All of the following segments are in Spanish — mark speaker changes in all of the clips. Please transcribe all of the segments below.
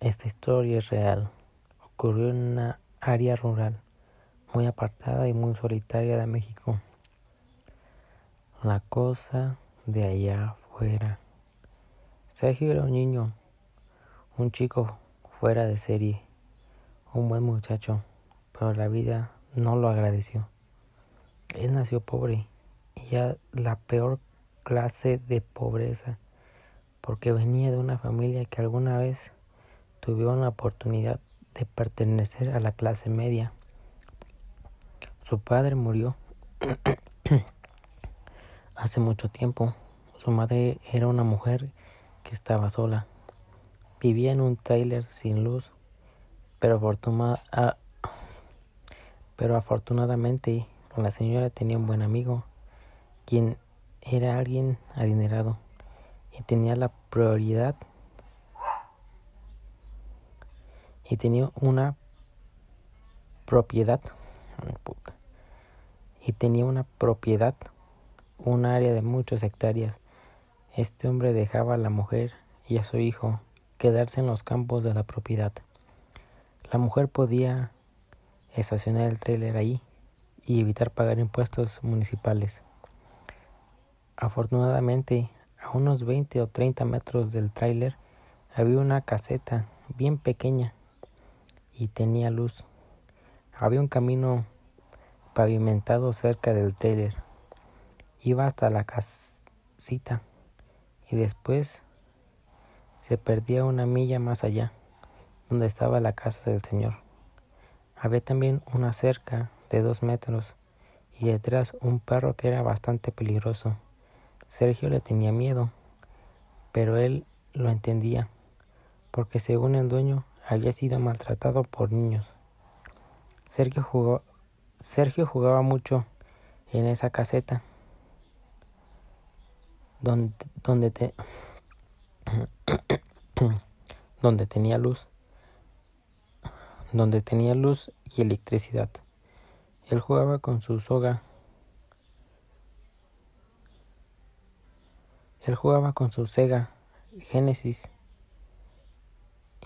Speaker 1: Esta historia es real. Ocurrió en una área rural, muy apartada y muy solitaria de México. La cosa de allá afuera. Sergio era un niño, un chico fuera de serie, un buen muchacho, pero la vida no lo agradeció. Él nació pobre y ya la peor clase de pobreza, porque venía de una familia que alguna vez tuvieron la oportunidad de pertenecer a la clase media. Su padre murió hace mucho tiempo. Su madre era una mujer que estaba sola. Vivía en un trailer sin luz, pero, pero afortunadamente la señora tenía un buen amigo, quien era alguien adinerado y tenía la prioridad y tenía una propiedad y tenía una propiedad un área de muchas hectáreas. Este hombre dejaba a la mujer y a su hijo quedarse en los campos de la propiedad. La mujer podía estacionar el trailer ahí y evitar pagar impuestos municipales. Afortunadamente, a unos 20 o 30 metros del tráiler había una caseta bien pequeña y tenía luz. Había un camino pavimentado cerca del tráiler. Iba hasta la casita y después se perdía una milla más allá, donde estaba la casa del señor. Había también una cerca de dos metros y detrás un perro que era bastante peligroso. Sergio le tenía miedo, pero él lo entendía, porque según el dueño había sido maltratado por niños. Sergio, jugó, Sergio jugaba mucho en esa caseta, donde, donde, te, donde tenía luz, donde tenía luz y electricidad. Él jugaba con su soga Él jugaba con su Sega Genesis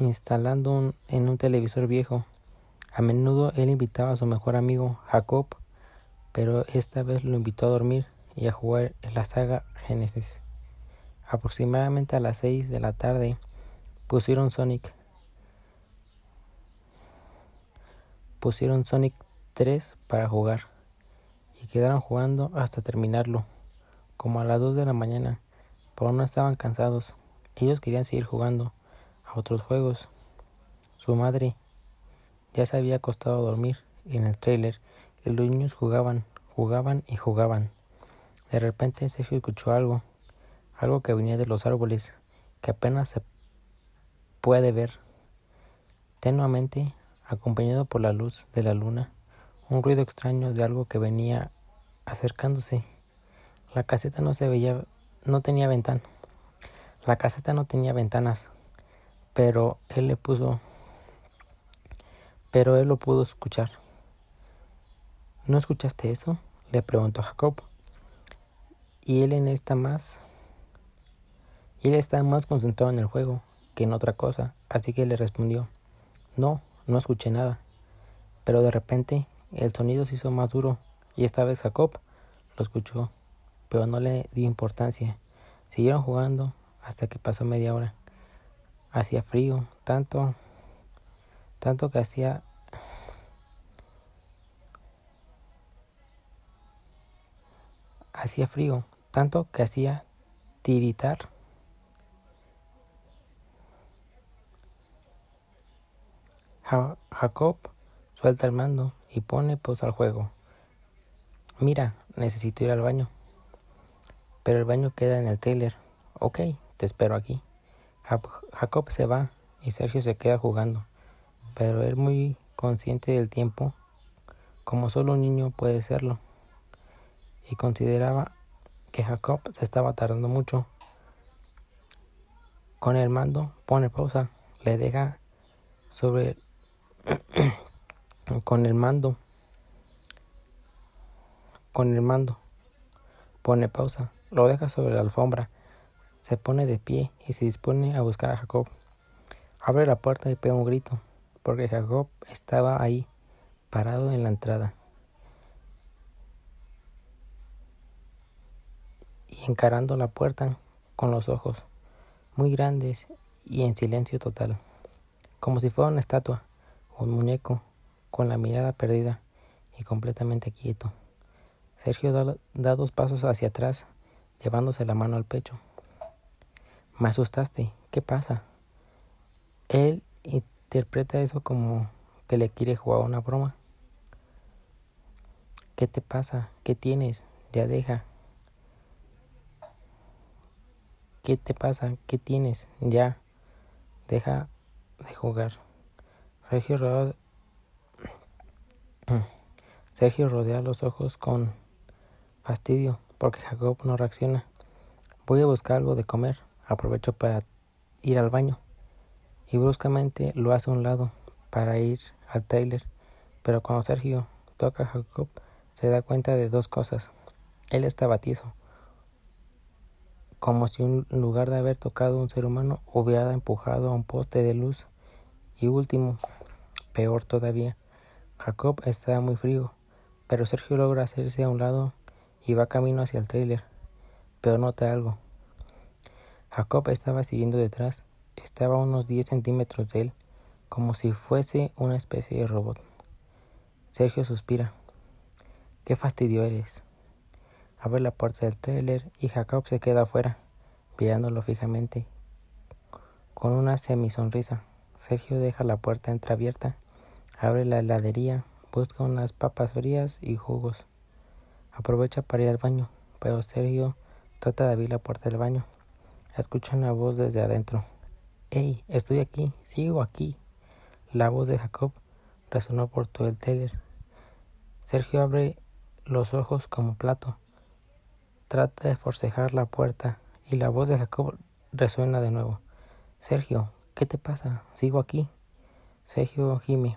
Speaker 1: instalando en un televisor viejo. A menudo él invitaba a su mejor amigo Jacob, pero esta vez lo invitó a dormir y a jugar en la saga Genesis. Aproximadamente a las 6 de la tarde pusieron Sonic. Pusieron Sonic 3 para jugar y quedaron jugando hasta terminarlo, como a las 2 de la mañana pero no estaban cansados. Ellos querían seguir jugando a otros juegos. Su madre ya se había acostado a dormir en el trailer y los niños jugaban, jugaban y jugaban. De repente Sergio escuchó algo, algo que venía de los árboles, que apenas se puede ver. Tenuamente, acompañado por la luz de la luna, un ruido extraño de algo que venía acercándose. La caseta no se veía no tenía ventana. La caseta no tenía ventanas, pero él le puso, pero él lo pudo escuchar. ¿No escuchaste eso? le preguntó Jacob. Y él en esta más, y él estaba más concentrado en el juego que en otra cosa, así que le respondió, no, no escuché nada. Pero de repente el sonido se hizo más duro y esta vez Jacob lo escuchó pero no le dio importancia. Siguieron jugando hasta que pasó media hora. Hacía frío, tanto, tanto que hacía hacía frío, tanto que hacía tiritar. Jacob suelta el mando y pone pausa al juego. Mira, necesito ir al baño. Pero el baño queda en el trailer. Ok, te espero aquí. Jacob se va y Sergio se queda jugando, pero él muy consciente del tiempo, como solo un niño puede serlo, y consideraba que Jacob se estaba tardando mucho. Con el mando pone pausa, le deja sobre con el mando con el mando pone pausa lo deja sobre la alfombra, se pone de pie y se dispone a buscar a Jacob. Abre la puerta y pega un grito, porque Jacob estaba ahí, parado en la entrada. Y encarando la puerta con los ojos muy grandes y en silencio total, como si fuera una estatua, un muñeco, con la mirada perdida y completamente quieto. Sergio da, dos pasos hacia atrás, llevándose la mano al pecho. Me asustaste, ¿qué pasa? Él interpreta eso como que le quiere jugar una broma. ¿Qué te pasa? ¿Qué tienes? Ya deja. ¿Qué te pasa? ¿Qué tienes? Ya. Deja de jugar. Sergio rodea, Sergio rodea los ojos con fastidio porque Jacob no reacciona. Voy a buscar algo de comer. Aprovecho para ir al baño y bruscamente lo hace a un lado para ir al trailer. Pero cuando Sergio toca a Jacob, se da cuenta de dos cosas. Él está batizo, como si en lugar de haber tocado a un ser humano hubiera empujado a un poste de luz. Y último, peor todavía, Jacob está muy frío, pero Sergio logra hacerse a un lado y va camino hacia el trailer. Pero nota algo. Jacob estaba siguiendo detrás estaba a unos 10 centímetros de él, como si fuese una especie de robot. Sergio suspira. Qué fastidio eres. Abre la puerta del trailer y Jacob se queda afuera, mirándolo fijamente, con una semisonrisa. Sergio deja la puerta entreabierta, abre la heladería, busca unas papas frías y jugos. Aprovecha para ir al baño, pero Sergio trata de abrir la puerta del baño. Escucha una voz desde adentro. Hey, estoy aquí, sigo aquí. La voz de Jacob resonó por todo el teler. Sergio abre los ojos como plato. Trata de forcejar la puerta y la voz de Jacob resuena de nuevo. Sergio, ¿qué te pasa? Sigo aquí. Sergio gime.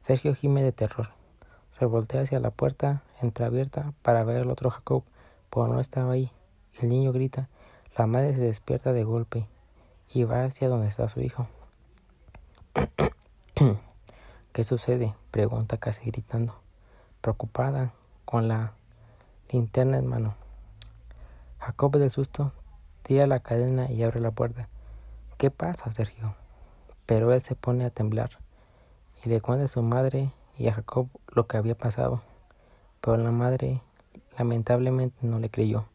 Speaker 1: Sergio gime de terror. Se voltea hacia la puerta entreabierta para ver al otro Jacob, pero no estaba ahí. El niño grita. La madre se despierta de golpe y va hacia donde está su hijo. ¿Qué sucede? pregunta casi gritando, preocupada con la linterna en mano. Jacob del susto tira la cadena y abre la puerta. ¿Qué pasa, Sergio? Pero él se pone a temblar y le cuenta a su madre y a Jacob lo que había pasado. Pero la madre lamentablemente no le creyó.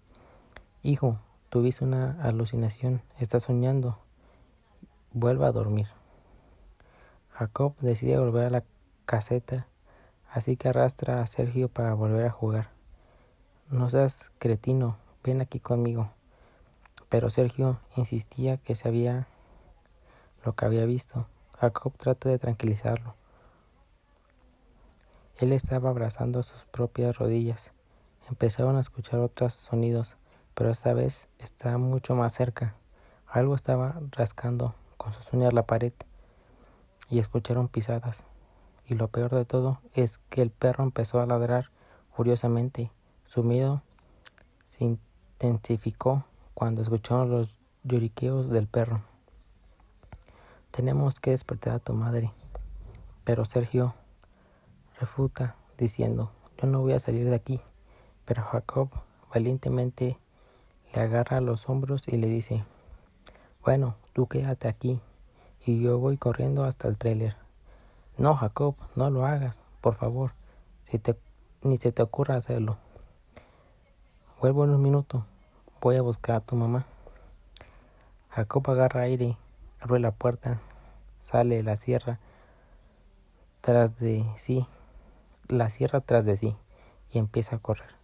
Speaker 1: Hijo, tuviste una alucinación, estás soñando. Vuelve a dormir. Jacob decide volver a la caseta, así que arrastra a Sergio para volver a jugar. No seas cretino, ven aquí conmigo. Pero Sergio insistía que sabía lo que había visto. Jacob trata de tranquilizarlo. Él estaba abrazando sus propias rodillas. Empezaron a escuchar otros sonidos, pero esta vez estaba mucho más cerca. Algo estaba rascando con sus uñas la pared y escucharon pisadas. Y lo peor de todo es que el perro empezó a ladrar furiosamente. Su miedo se intensificó cuando escucharon los lloriqueos del perro. Tenemos que despertar a tu madre. Pero Sergio refuta diciendo, yo no voy a salir de aquí. Pero Jacob valientemente le agarra los hombros y le dice, bueno, tú quédate aquí y yo voy corriendo hasta el trailer. No, Jacob, no lo hagas, por favor, ni se te ocurra hacerlo. Vuelvo en un minuto, voy a buscar a tu mamá. Jacob agarra aire, abre la puerta, sale la sierra tras de sí, la sierra tras de sí y empieza a correr.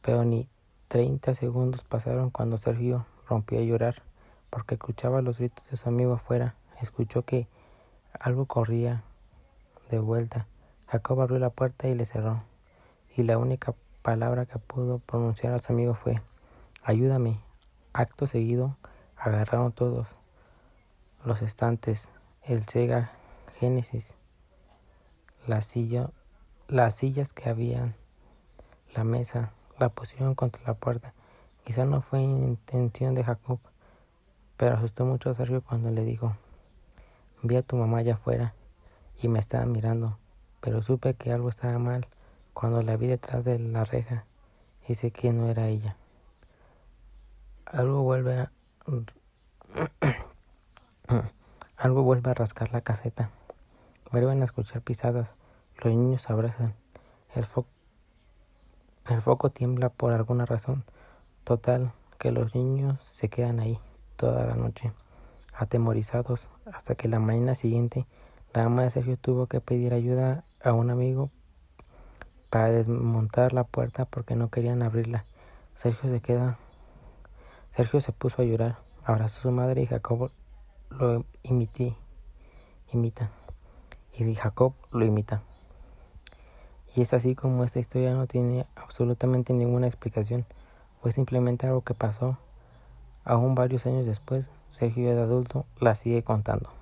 Speaker 1: Pero ni 30 segundos pasaron cuando Sergio rompió a llorar porque escuchaba los gritos de su amigo afuera. Escuchó que algo corría de vuelta. Jacob abrió la puerta y le cerró. Y la única palabra que pudo pronunciar a su amigo fue Ayúdame. Acto seguido agarraron todos los estantes, el Sega silla, las sillas que habían, la mesa, la pusieron contra la puerta. Quizá no fue intención de Jacob, Pero asustó mucho a Sergio cuando le dijo, vi a tu mamá allá afuera y me estaba mirando, pero supe que algo estaba mal cuando la vi detrás de la reja y sé que no era ella. Algo vuelve a... Algo vuelve a rascar la caseta. Vuelven a escuchar pisadas. Los niños abrazan. El, el foco tiembla por alguna razón. Total, que los niños se quedan ahí toda la noche, atemorizados, hasta que la mañana siguiente la ama de Sergio tuvo que pedir ayuda a un amigo para desmontar la puerta porque no querían abrirla. Sergio se queda. Sergio se puso a llorar, abrazó a su madre y Jacob lo imita. Y Jacob lo imita. Y es así como esta historia no tiene absolutamente ninguna explicación. Fue simplemente algo que pasó. Aún varios años después, Sergio de adulto la sigue contando.